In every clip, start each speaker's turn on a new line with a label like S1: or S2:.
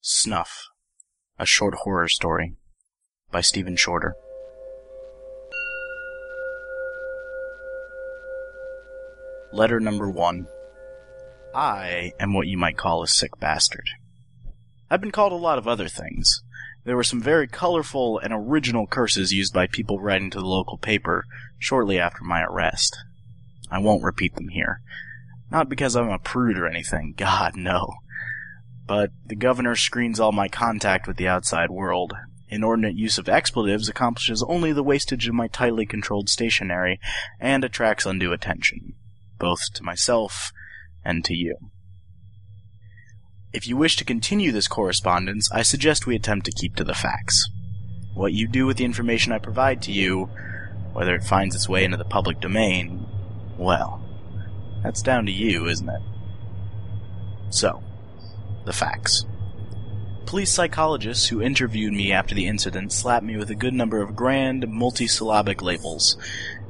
S1: Snuff, a short horror story by Stephen Shorter. Letter number one. I am what you might call a sick bastard. I've been called a lot of other things. There were some very colorful and original curses used by people writing to the local paper shortly after my arrest. I won't repeat them here. Not because I'm a prude or anything, God, no. But the governor screens all my contact with the outside world. Inordinate use of expletives accomplishes only the wastage of my tightly controlled stationery and attracts undue attention, both to myself and to you. If you wish to continue this correspondence, I suggest we attempt to keep to the facts. What you do with the information I provide to you, whether it finds its way into the public domain, well, that's down to you, isn't it? So, the facts. Police psychologists who interviewed me after the incident slapped me with a good number of grand, multisyllabic labels,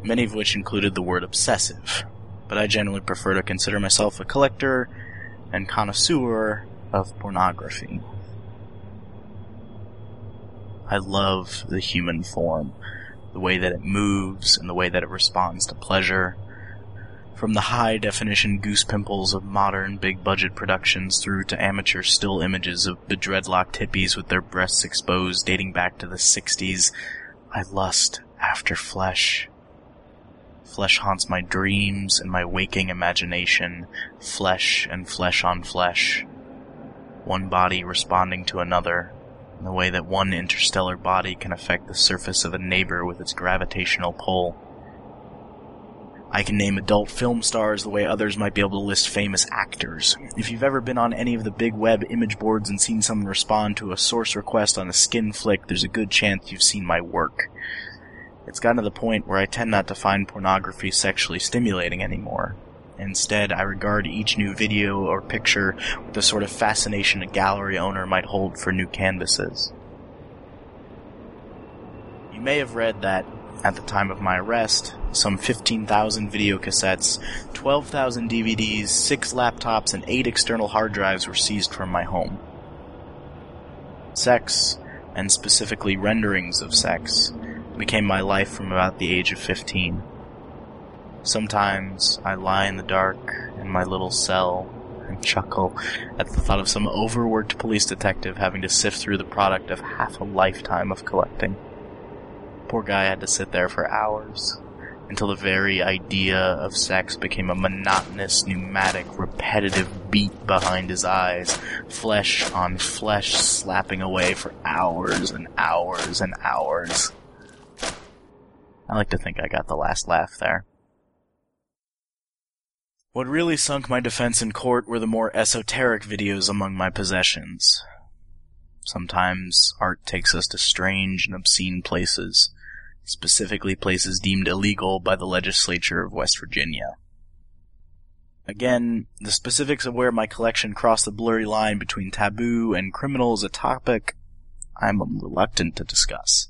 S1: many of which included the word obsessive, but I generally prefer to consider myself a collector and connoisseur of pornography. I love the human form, the way that it moves and the way that it responds to pleasure. From the high definition goose pimples of modern big budget productions through to amateur still images of bedreadlocked hippies with their breasts exposed dating back to the 60s, I lust after flesh. Flesh haunts my dreams and my waking imagination, flesh and flesh on flesh. One body responding to another, in the way that one interstellar body can affect the surface of a neighbor with its gravitational pull. I can name adult film stars the way others might be able to list famous actors. If you've ever been on any of the big web image boards and seen someone respond to a source request on a skin flick, there's a good chance you've seen my work. It's gotten to the point where I tend not to find pornography sexually stimulating anymore. Instead, I regard each new video or picture with the sort of fascination a gallery owner might hold for new canvases. You may have read that, at the time of my arrest, some 15,000 video cassettes, 12,000 DVDs, 6 laptops, and 8 external hard drives were seized from my home. Sex, and specifically renderings of sex, became my life from about the age of 15. Sometimes I lie in the dark in my little cell and chuckle at the thought of some overworked police detective having to sift through the product of half a lifetime of collecting. Poor guy had to sit there for hours until the very idea of sex became a monotonous, pneumatic, repetitive beat behind his eyes, flesh on flesh slapping away for hours and hours and hours. I like to think I got the last laugh there. What really sunk my defense in court were the more esoteric videos among my possessions. Sometimes art takes us to strange and obscene places, specifically places deemed illegal by the legislature of West Virginia. Again, the specifics of where my collection crossed the blurry line between taboo and criminal is a topic I'm reluctant to discuss.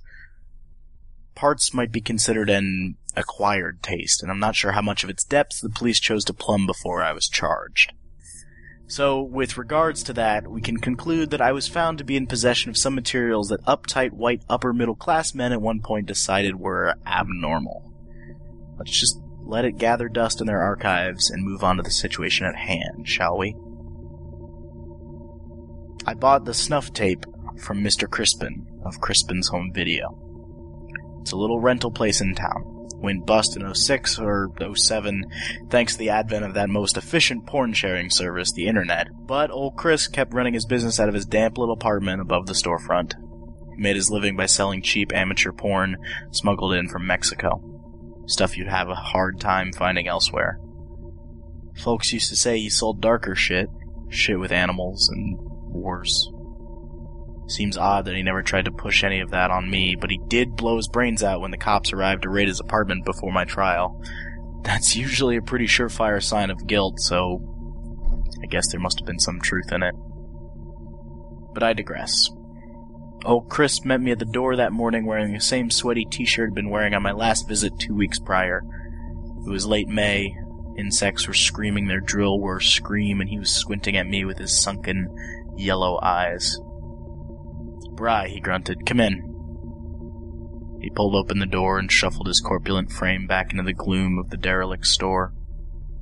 S1: Parts might be considered an acquired taste, and I'm not sure how much of its depth the police chose to plumb before I was charged. So, with regards to that, we can conclude that I was found to be in possession of some materials that uptight white upper middle class men at one point decided were abnormal. Let's just let it gather dust in their archives and move on to the situation at hand, shall we? I bought the snuff tape from Mr. Crispin of Crispin's Home Video. It's a little rental place in town went bust in 06 or 07 thanks to the advent of that most efficient porn sharing service, the internet. But old Chris kept running his business out of his damp little apartment above the storefront. He made his living by selling cheap amateur porn smuggled in from Mexico. Stuff you'd have a hard time finding elsewhere. Folks used to say he sold darker shit, shit with animals and wars. Seems odd that he never tried to push any of that on me, but he did blow his brains out when the cops arrived to raid his apartment before my trial. That's usually a pretty surefire sign of guilt, so I guess there must have been some truth in it. But I digress. Old Chris met me at the door that morning wearing the same sweaty t-shirt I'd been wearing on my last visit two weeks prior. It was late May. Insects were screaming their drill worst scream, and he was squinting at me with his sunken, yellow eyes. Bry, he grunted. Come in. He pulled open the door and shuffled his corpulent frame back into the gloom of the derelict store.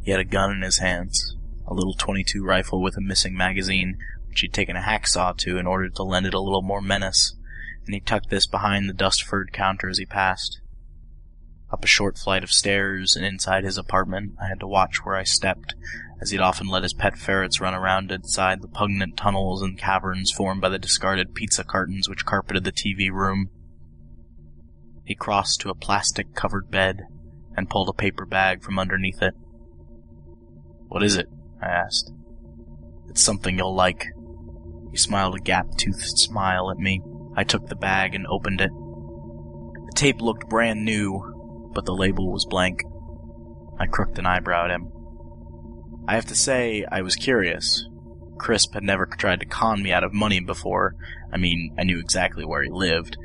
S1: He had a gun in his hands, a little 22 rifle with a missing magazine, which he'd taken a hacksaw to in order to lend it a little more menace, and he tucked this behind the dust-furred counter as he passed. Up a short flight of stairs and inside his apartment, I had to watch where I stepped, as he'd often let his pet ferrets run around inside the pungent tunnels and caverns formed by the discarded pizza cartons which carpeted the TV room. He crossed to a plastic covered bed and pulled a paper bag from underneath it. What is it? I asked. It's something you'll like. He smiled a gap-toothed smile at me. I took the bag and opened it. The tape looked brand new, but the label was blank. I crooked an eyebrow at him. I have to say, I was curious. Crisp had never tried to con me out of money before. I mean, I knew exactly where he lived,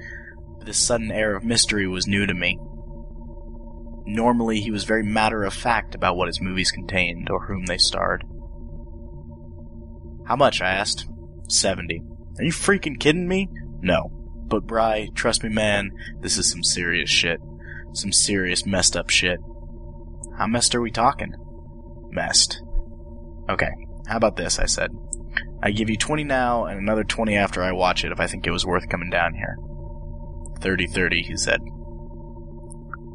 S1: But this sudden air of mystery was new to me. Normally, he was very matter of fact about what his movies contained or whom they starred. How much? I asked. Seventy. Are you freaking kidding me? No. But Bry, trust me man, this is some serious shit. Some serious messed up shit. How messed are we talking? Messed. Okay, how about this, I said. I give you 20 now and another 20 after I watch it if I think it was worth coming down here. 30-30, he said.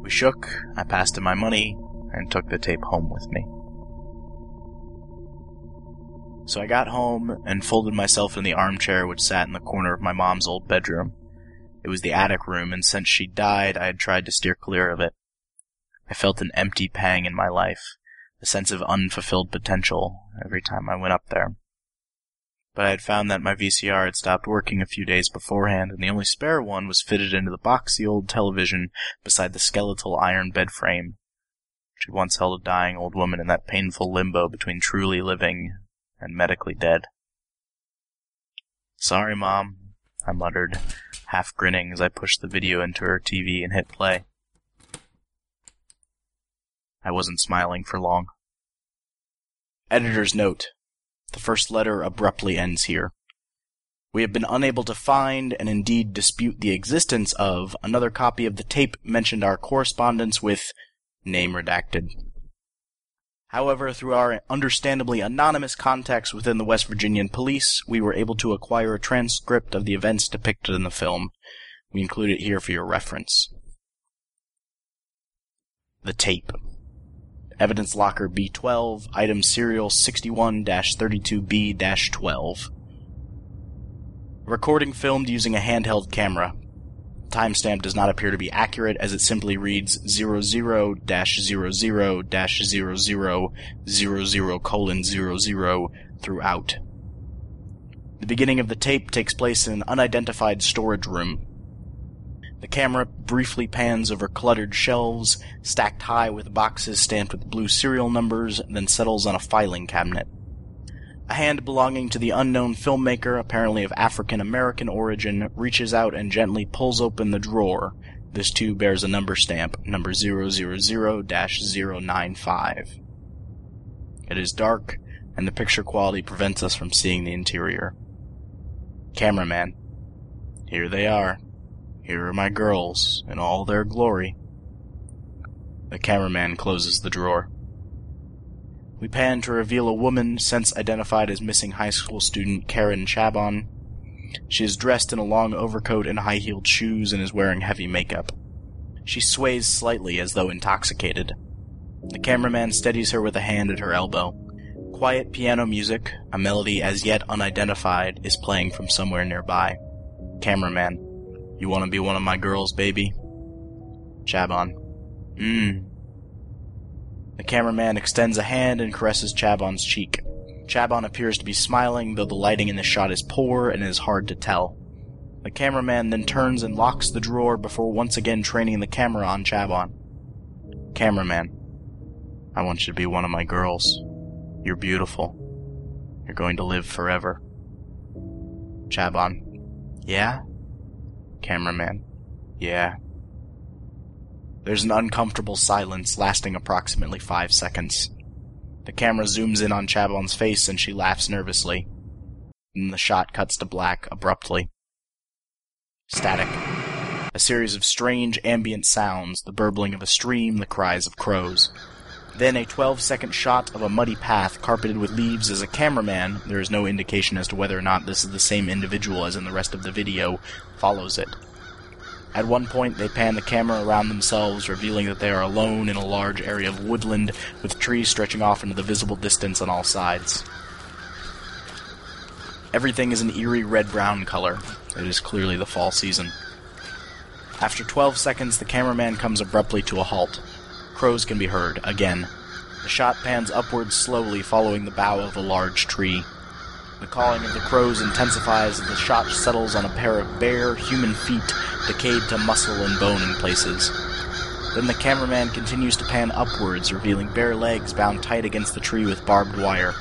S1: We shook, I passed him my money, and took the tape home with me. So I got home and folded myself in the armchair which sat in the corner of my mom's old bedroom. It was the attic room, and since she died, I had tried to steer clear of it. I felt an empty pang in my life, a sense of unfulfilled potential every time I went up there but I had found that my VCR had stopped working a few days beforehand, and the only spare one was fitted into the boxy old television beside the skeletal iron bed frame, which had once held a dying old woman in that painful limbo between truly living and medically dead. Sorry, Mom, I muttered, half grinning as I pushed the video into her TV and hit play. I wasn't smiling for long. Editor's note. The first letter abruptly ends here. We have been unable to find, and indeed dispute the existence of, another copy of the tape mentioned our correspondence with name redacted. However, through our understandably anonymous contacts within the West Virginian police, we were able to acquire a transcript of the events depicted in the film. We include it here for your reference. The tape. Evidence Locker B12, item serial 61-32B-12. Recording filmed using a handheld camera. Timestamp does not appear to be accurate as it simply reads 00-00-0000 colon 00 throughout. The beginning of the tape takes place in an unidentified storage room. The camera briefly pans over cluttered shelves, stacked high with boxes stamped with blue serial numbers, then settles on a filing cabinet. A hand belonging to the unknown filmmaker, apparently of African American origin, reaches out and gently pulls open the drawer. This too bears a number stamp, number 000-095. It is dark, and the picture quality prevents us from seeing the interior. Cameraman. Here they are. Here are my girls in all their glory. The cameraman closes the drawer. We pan to reveal a woman since identified as missing high school student Karen Chabon. She is dressed in a long overcoat and high-heeled shoes and is wearing heavy makeup. She sways slightly as though intoxicated. The cameraman steadies her with a hand at her elbow. Quiet piano music, a melody as yet unidentified, is playing from somewhere nearby. Cameraman. You want to be one of my girls, baby? Chabon. Mmm. The cameraman extends a hand and caresses Chabon's cheek. Chabon appears to be smiling, though the lighting in the shot is poor and it is hard to tell. The cameraman then turns and locks the drawer before once again training the camera on Chabon. Cameraman. I want you to be one of my girls. You're beautiful. You're going to live forever. Chabon. Yeah? Cameraman. Yeah. There's an uncomfortable silence lasting approximately five seconds. The camera zooms in on Chabon's face and she laughs nervously. Then the shot cuts to black abruptly. Static. A series of strange ambient sounds, the burbling of a stream, the cries of crows. Then a 12 second shot of a muddy path carpeted with leaves as a cameraman, there is no indication as to whether or not this is the same individual as in the rest of the video, follows it. At one point, they pan the camera around themselves, revealing that they are alone in a large area of woodland with trees stretching off into the visible distance on all sides. Everything is an eerie red brown color. It is clearly the fall season. After 12 seconds, the cameraman comes abruptly to a halt. Crows can be heard, again. The shot pans upwards slowly, following the bough of a large tree. The calling of the crows intensifies as the shot settles on a pair of bare, human feet, decayed to muscle and bone in places. Then the cameraman continues to pan upwards, revealing bare legs bound tight against the tree with barbed wire.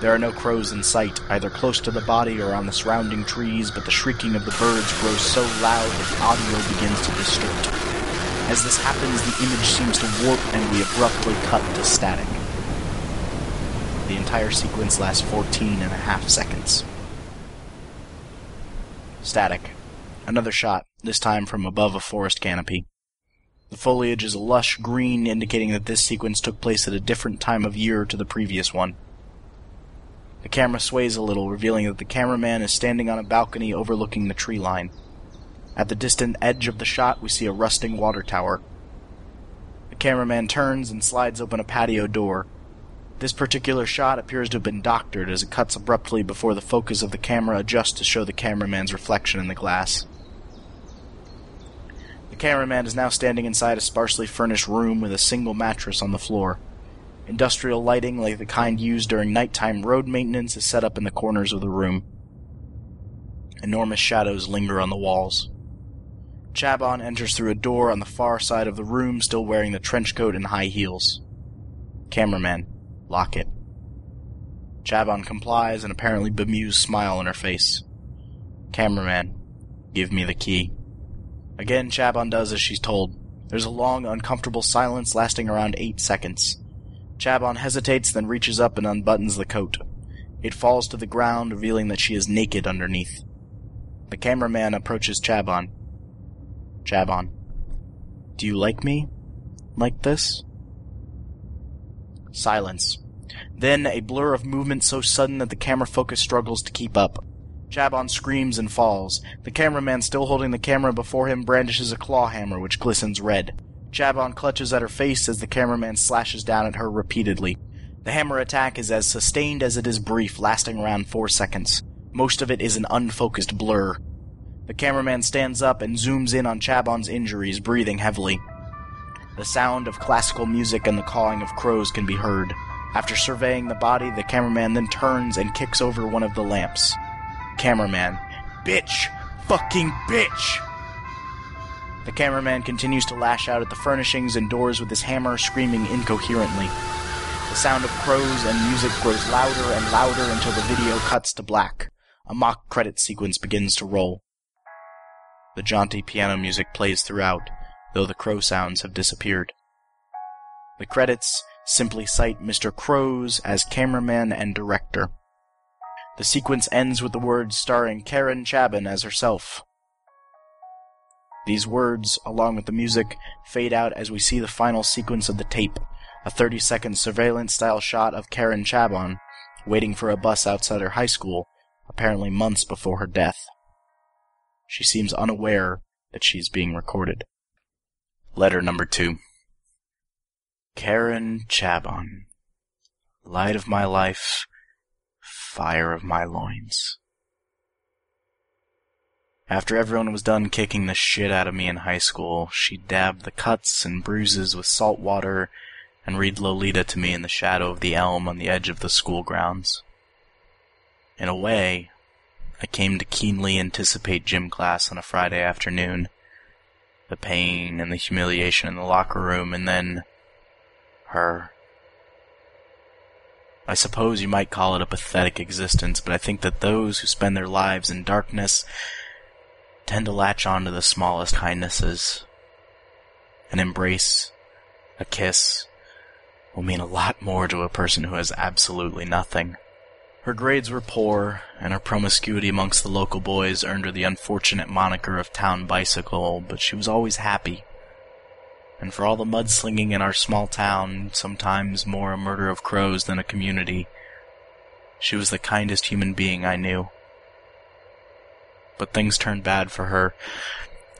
S1: There are no crows in sight, either close to the body or on the surrounding trees, but the shrieking of the birds grows so loud that the audio begins to distort. As this happens, the image seems to warp and we abruptly cut to static. The entire sequence lasts 14 and a half seconds. Static. Another shot, this time from above a forest canopy. The foliage is a lush green, indicating that this sequence took place at a different time of year to the previous one. The camera sways a little, revealing that the cameraman is standing on a balcony overlooking the tree line. At the distant edge of the shot, we see a rusting water tower. The cameraman turns and slides open a patio door. This particular shot appears to have been doctored as it cuts abruptly before the focus of the camera adjusts to show the cameraman's reflection in the glass. The cameraman is now standing inside a sparsely furnished room with a single mattress on the floor. Industrial lighting, like the kind used during nighttime road maintenance, is set up in the corners of the room. Enormous shadows linger on the walls. Chabon enters through a door on the far side of the room, still wearing the trench coat and high heels. Cameraman, lock it. Chabon complies, an apparently bemused smile on her face. Cameraman, give me the key. Again, Chabon does as she's told. There's a long, uncomfortable silence lasting around eight seconds. Chabon hesitates, then reaches up and unbuttons the coat. It falls to the ground, revealing that she is naked underneath. The cameraman approaches Chabon. Chabon, do you like me? Like this? Silence. Then a blur of movement so sudden that the camera focus struggles to keep up. Chabon screams and falls. The cameraman, still holding the camera before him, brandishes a claw hammer which glistens red. Chabon clutches at her face as the cameraman slashes down at her repeatedly. The hammer attack is as sustained as it is brief, lasting around four seconds. Most of it is an unfocused blur. The cameraman stands up and zooms in on Chabon's injuries, breathing heavily. The sound of classical music and the cawing of crows can be heard. After surveying the body, the cameraman then turns and kicks over one of the lamps. Cameraman. Bitch! Fucking bitch! The cameraman continues to lash out at the furnishings and doors with his hammer, screaming incoherently. The sound of crows and music grows louder and louder until the video cuts to black. A mock credit sequence begins to roll. The jaunty piano music plays throughout, though the crow sounds have disappeared. The credits simply cite Mr. Crows as cameraman and director. The sequence ends with the words starring Karen Chabon as herself. These words, along with the music, fade out as we see the final sequence of the tape, a 30 second surveillance style shot of Karen Chabon waiting for a bus outside her high school, apparently months before her death. She seems unaware that she's being recorded. Letter number two. Karen Chabon, light of my life, fire of my loins. After everyone was done kicking the shit out of me in high school, she dabbed the cuts and bruises with salt water and read Lolita to me in the shadow of the elm on the edge of the school grounds. In a way, I came to keenly anticipate gym class on a Friday afternoon. The pain and the humiliation in the locker room, and then her. I suppose you might call it a pathetic existence, but I think that those who spend their lives in darkness tend to latch on to the smallest kindnesses. An embrace, a kiss, will mean a lot more to a person who has absolutely nothing. Her grades were poor, and her promiscuity amongst the local boys earned her the unfortunate moniker of Town Bicycle, but she was always happy. And for all the mudslinging in our small town, sometimes more a murder of crows than a community, she was the kindest human being I knew. But things turned bad for her.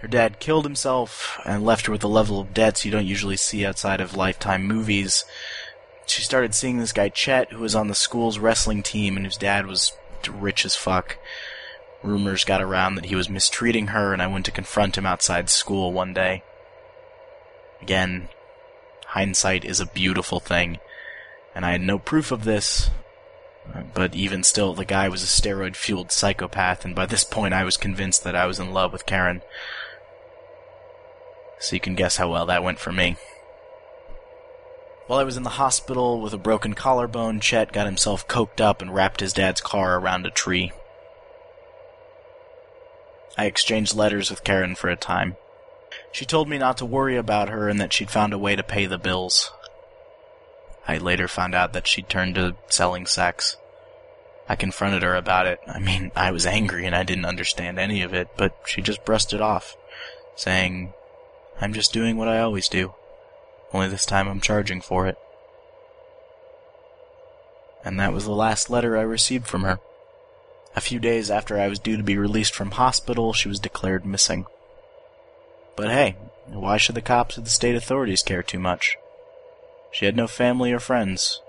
S1: Her dad killed himself and left her with a level of debts you don't usually see outside of Lifetime movies. She started seeing this guy Chet, who was on the school's wrestling team and whose dad was rich as fuck. Rumors got around that he was mistreating her, and I went to confront him outside school one day. Again, hindsight is a beautiful thing, and I had no proof of this, but even still, the guy was a steroid fueled psychopath, and by this point I was convinced that I was in love with Karen. So you can guess how well that went for me. While I was in the hospital with a broken collarbone, Chet got himself coked up and wrapped his dad's car around a tree. I exchanged letters with Karen for a time. She told me not to worry about her and that she'd found a way to pay the bills. I later found out that she'd turned to selling sex. I confronted her about it. I mean, I was angry and I didn't understand any of it, but she just brushed it off, saying, I'm just doing what I always do. Only this time I'm charging for it. And that was the last letter I received from her. A few days after I was due to be released from hospital, she was declared missing. But hey, why should the cops or the state authorities care too much? She had no family or friends.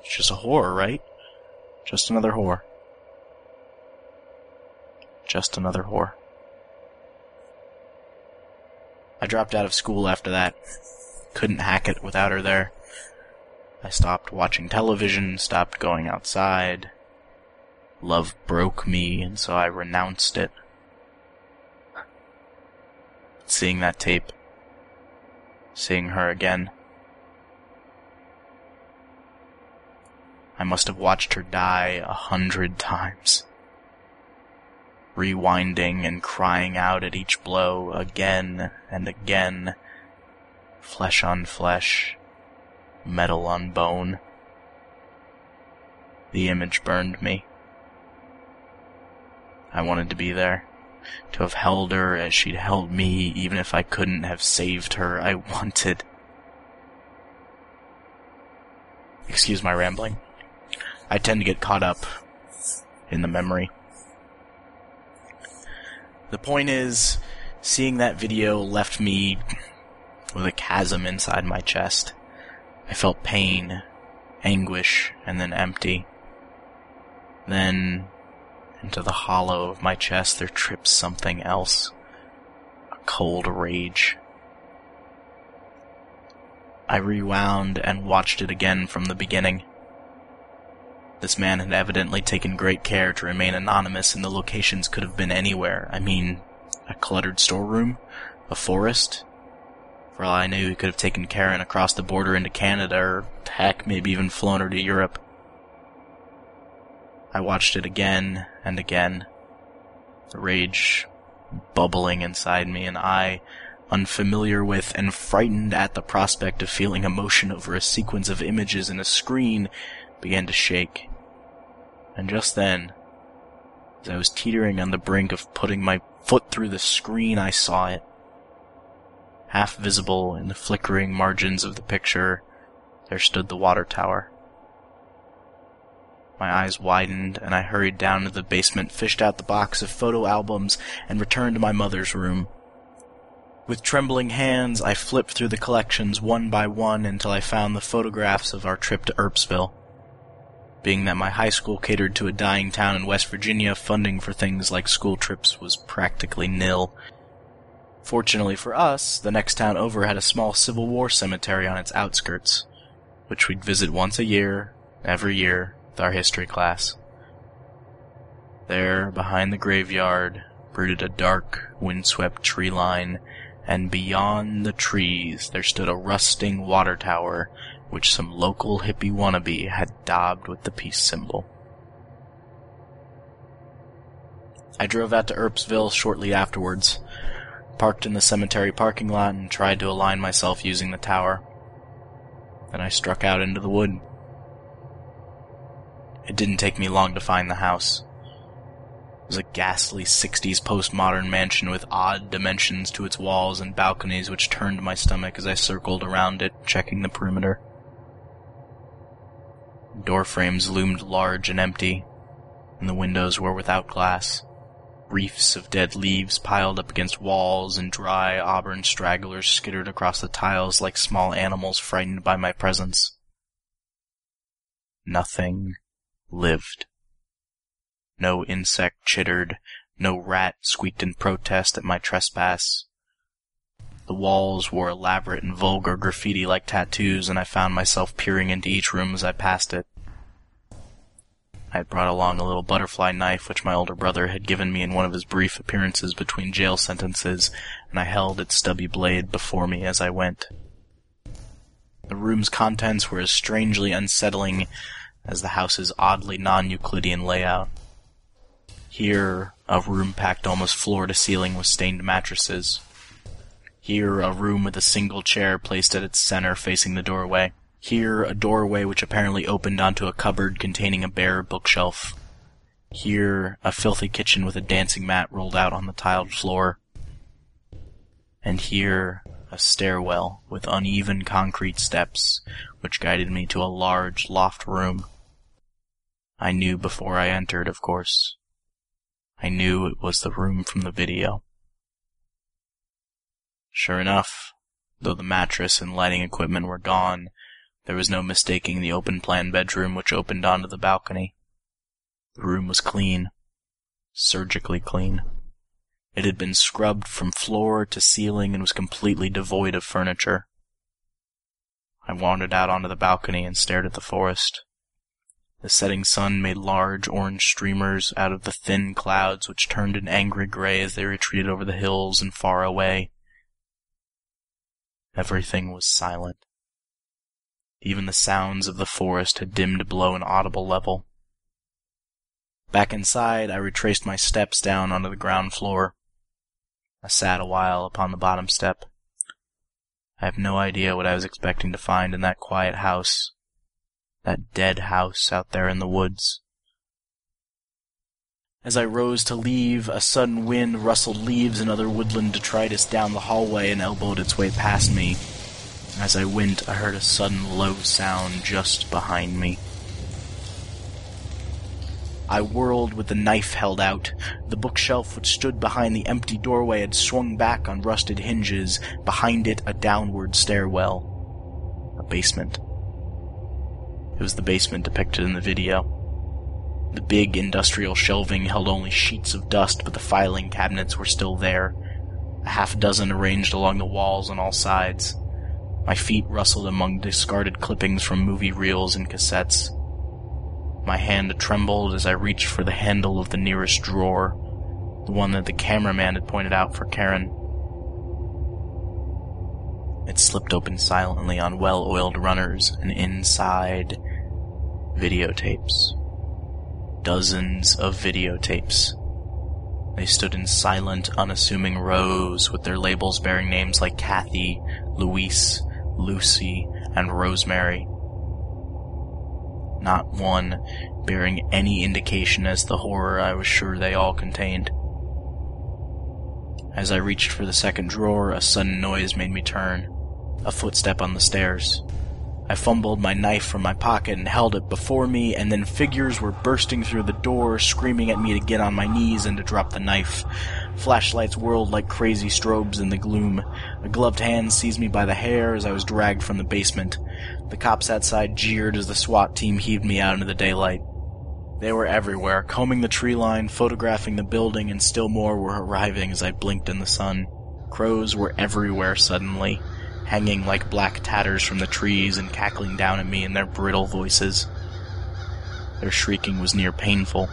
S1: It's just a whore, right? Just another whore. Just another whore. I dropped out of school after that. Couldn't hack it without her there. I stopped watching television, stopped going outside. Love broke me, and so I renounced it. Seeing that tape, seeing her again, I must have watched her die a hundred times. Rewinding and crying out at each blow again and again. Flesh on flesh, metal on bone. The image burned me. I wanted to be there, to have held her as she'd held me, even if I couldn't have saved her. I wanted. Excuse my rambling. I tend to get caught up in the memory. The point is, seeing that video left me with a chasm inside my chest. I felt pain, anguish, and then empty. Then, into the hollow of my chest there trips something else. A cold rage. I rewound and watched it again from the beginning. This man had evidently taken great care to remain anonymous, and the locations could have been anywhere. I mean, a cluttered storeroom, a forest. For all I knew, he could have taken Karen across the border into Canada, or heck, maybe even flown her to Europe. I watched it again and again, the rage bubbling inside me, and I, unfamiliar with and frightened at the prospect of feeling emotion over a sequence of images in a screen, began to shake. And just then, as I was teetering on the brink of putting my foot through the screen, I saw it. Half visible in the flickering margins of the picture, there stood the water tower. My eyes widened, and I hurried down to the basement, fished out the box of photo albums, and returned to my mother's room. With trembling hands, I flipped through the collections one by one until I found the photographs of our trip to Earpsville. Being that my high school catered to a dying town in West Virginia, funding for things like school trips was practically nil. Fortunately for us, the next town over had a small Civil War cemetery on its outskirts, which we'd visit once a year, every year, with our history class. There, behind the graveyard, brooded a dark, windswept tree line, and beyond the trees there stood a rusting water tower which some local hippie wannabe had daubed with the peace symbol. I drove out to Earpsville shortly afterwards, parked in the cemetery parking lot, and tried to align myself using the tower. Then I struck out into the wood. It didn't take me long to find the house. It was a ghastly 60s postmodern mansion with odd dimensions to its walls and balconies which turned my stomach as I circled around it, checking the perimeter. Door frames loomed large and empty, and the windows were without glass. Reefs of dead leaves piled up against walls and dry auburn stragglers skittered across the tiles like small animals frightened by my presence. Nothing lived. No insect chittered, no rat squeaked in protest at my trespass. The walls wore elaborate and vulgar graffiti like tattoos, and I found myself peering into each room as I passed it. I had brought along a little butterfly knife which my older brother had given me in one of his brief appearances between jail sentences, and I held its stubby blade before me as I went. The room's contents were as strangely unsettling as the house's oddly non-Euclidean layout. Here, a room packed almost floor to ceiling with stained mattresses. Here, a room with a single chair placed at its center facing the doorway. Here, a doorway which apparently opened onto a cupboard containing a bare bookshelf. Here, a filthy kitchen with a dancing mat rolled out on the tiled floor. And here, a stairwell with uneven concrete steps, which guided me to a large loft room. I knew before I entered, of course. I knew it was the room from the video. Sure enough, though the mattress and lighting equipment were gone, there was no mistaking the open plan bedroom which opened onto the balcony. The room was clean. Surgically clean. It had been scrubbed from floor to ceiling and was completely devoid of furniture. I wandered out onto the balcony and stared at the forest. The setting sun made large orange streamers out of the thin clouds which turned an angry gray as they retreated over the hills and far away. Everything was silent. Even the sounds of the forest had dimmed below an audible level. Back inside, I retraced my steps down onto the ground floor. I sat a while upon the bottom step. I have no idea what I was expecting to find in that quiet house, that dead house out there in the woods. As I rose to leave, a sudden wind rustled leaves and other woodland detritus down the hallway and elbowed its way past me. As I went, I heard a sudden low sound just behind me. I whirled with the knife held out. The bookshelf which stood behind the empty doorway had swung back on rusted hinges, behind it a downward stairwell. A basement. It was the basement depicted in the video. The big industrial shelving held only sheets of dust, but the filing cabinets were still there, a half dozen arranged along the walls on all sides. My feet rustled among discarded clippings from movie reels and cassettes. My hand trembled as I reached for the handle of the nearest drawer, the one that the cameraman had pointed out for Karen. It slipped open silently on well-oiled runners, and inside, videotapes. Dozens of videotapes. They stood in silent, unassuming rows with their labels bearing names like Kathy, Louise, Lucy, and Rosemary. Not one bearing any indication as the horror I was sure they all contained. As I reached for the second drawer, a sudden noise made me turn. A footstep on the stairs. I fumbled my knife from my pocket and held it before me, and then figures were bursting through the door, screaming at me to get on my knees and to drop the knife. Flashlights whirled like crazy strobes in the gloom. A gloved hand seized me by the hair as I was dragged from the basement. The cops outside jeered as the SWAT team heaved me out into the daylight. They were everywhere, combing the tree line, photographing the building, and still more were arriving as I blinked in the sun. Crows were everywhere suddenly hanging like black tatters from the trees and cackling down at me in their brittle voices. Their shrieking was near painful.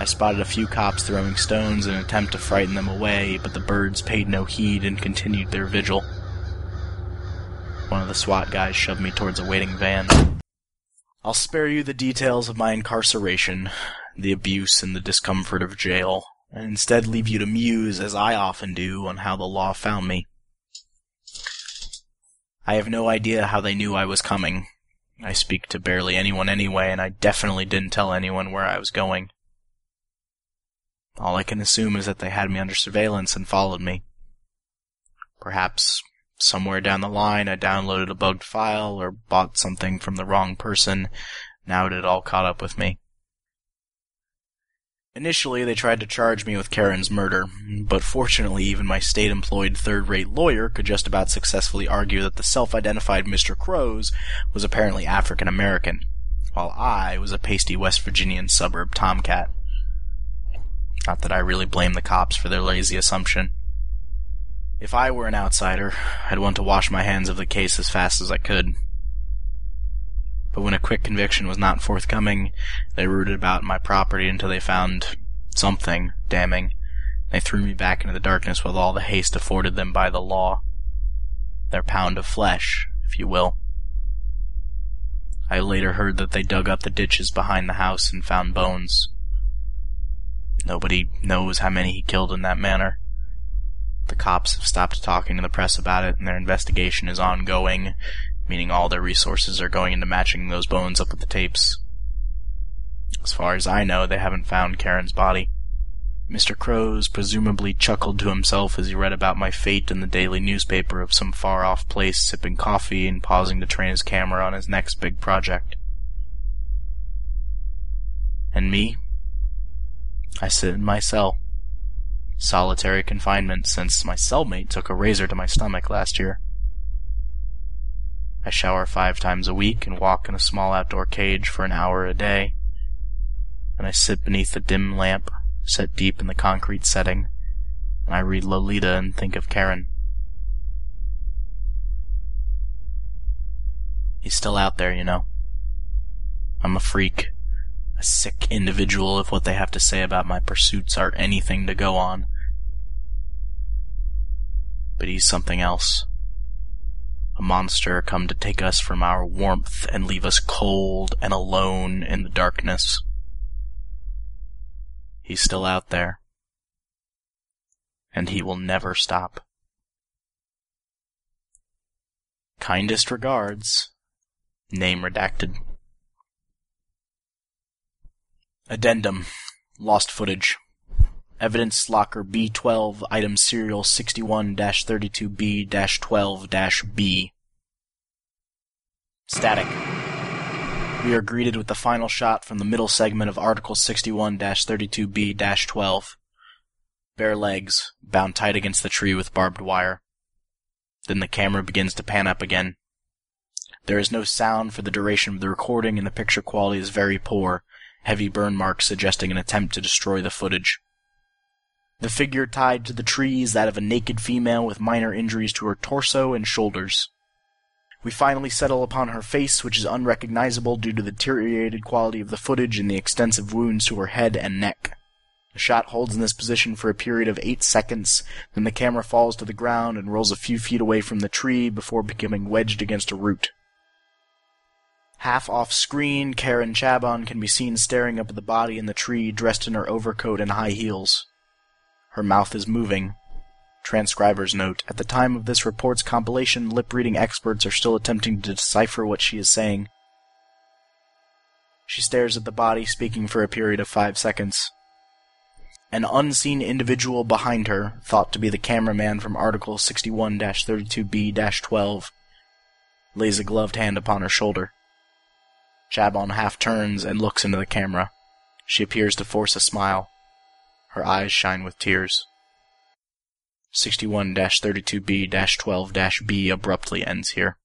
S1: I spotted a few cops throwing stones in an attempt to frighten them away, but the birds paid no heed and continued their vigil. One of the SWAT guys shoved me towards a waiting van. I'll spare you the details of my incarceration, the abuse and the discomfort of jail, and instead leave you to muse, as I often do, on how the law found me. I have no idea how they knew I was coming. I speak to barely anyone anyway, and I definitely didn't tell anyone where I was going. All I can assume is that they had me under surveillance and followed me. Perhaps somewhere down the line I downloaded a bugged file or bought something from the wrong person. Now it had all caught up with me. Initially, they tried to charge me with Karen's murder, but fortunately, even my state employed third rate lawyer could just about successfully argue that the self identified Mr. Crows was apparently African American, while I was a pasty West Virginian suburb tomcat. Not that I really blame the cops for their lazy assumption. If I were an outsider, I'd want to wash my hands of the case as fast as I could. But when a quick conviction was not forthcoming, they rooted about my property until they found something damning. They threw me back into the darkness with all the haste afforded them by the law. Their pound of flesh, if you will. I later heard that they dug up the ditches behind the house and found bones. Nobody knows how many he killed in that manner. The cops have stopped talking to the press about it, and their investigation is ongoing, meaning all their resources are going into matching those bones up with the tapes. As far as I know, they haven't found Karen's body. Mr. Crows presumably chuckled to himself as he read about my fate in the daily newspaper of some far off place sipping coffee and pausing to train his camera on his next big project. And me? I sit in my cell. Solitary confinement since my cellmate took a razor to my stomach last year. I shower five times a week and walk in a small outdoor cage for an hour a day. And I sit beneath a dim lamp, set deep in the concrete setting, and I read Lolita and think of Karen. He's still out there, you know. I'm a freak, a sick individual if what they have to say about my pursuits are anything to go on. But he's something else a monster come to take us from our warmth and leave us cold and alone in the darkness. He's still out there. And he will never stop. Kindest regards. Name redacted. Addendum. Lost footage. Evidence locker B12, item serial 61-32B-12-B. Static. We are greeted with the final shot from the middle segment of Article 61-32B-12. Bare legs, bound tight against the tree with barbed wire. Then the camera begins to pan up again. There is no sound for the duration of the recording and the picture quality is very poor, heavy burn marks suggesting an attempt to destroy the footage. The figure tied to the tree is that of a naked female with minor injuries to her torso and shoulders. We finally settle upon her face, which is unrecognizable due to the deteriorated quality of the footage and the extensive wounds to her head and neck. The shot holds in this position for a period of eight seconds, then the camera falls to the ground and rolls a few feet away from the tree before becoming wedged against a root. Half off screen, Karen Chabon can be seen staring up at the body in the tree, dressed in her overcoat and high heels. Her mouth is moving. Transcriber's note. At the time of this report's compilation, lip reading experts are still attempting to decipher what she is saying. She stares at the body, speaking for a period of five seconds. An unseen individual behind her, thought to be the cameraman from Article 61 32B 12, lays a gloved hand upon her shoulder. Chabon half turns and looks into the camera. She appears to force a smile. Her eyes shine with tears. 61 32B 12 B abruptly ends here.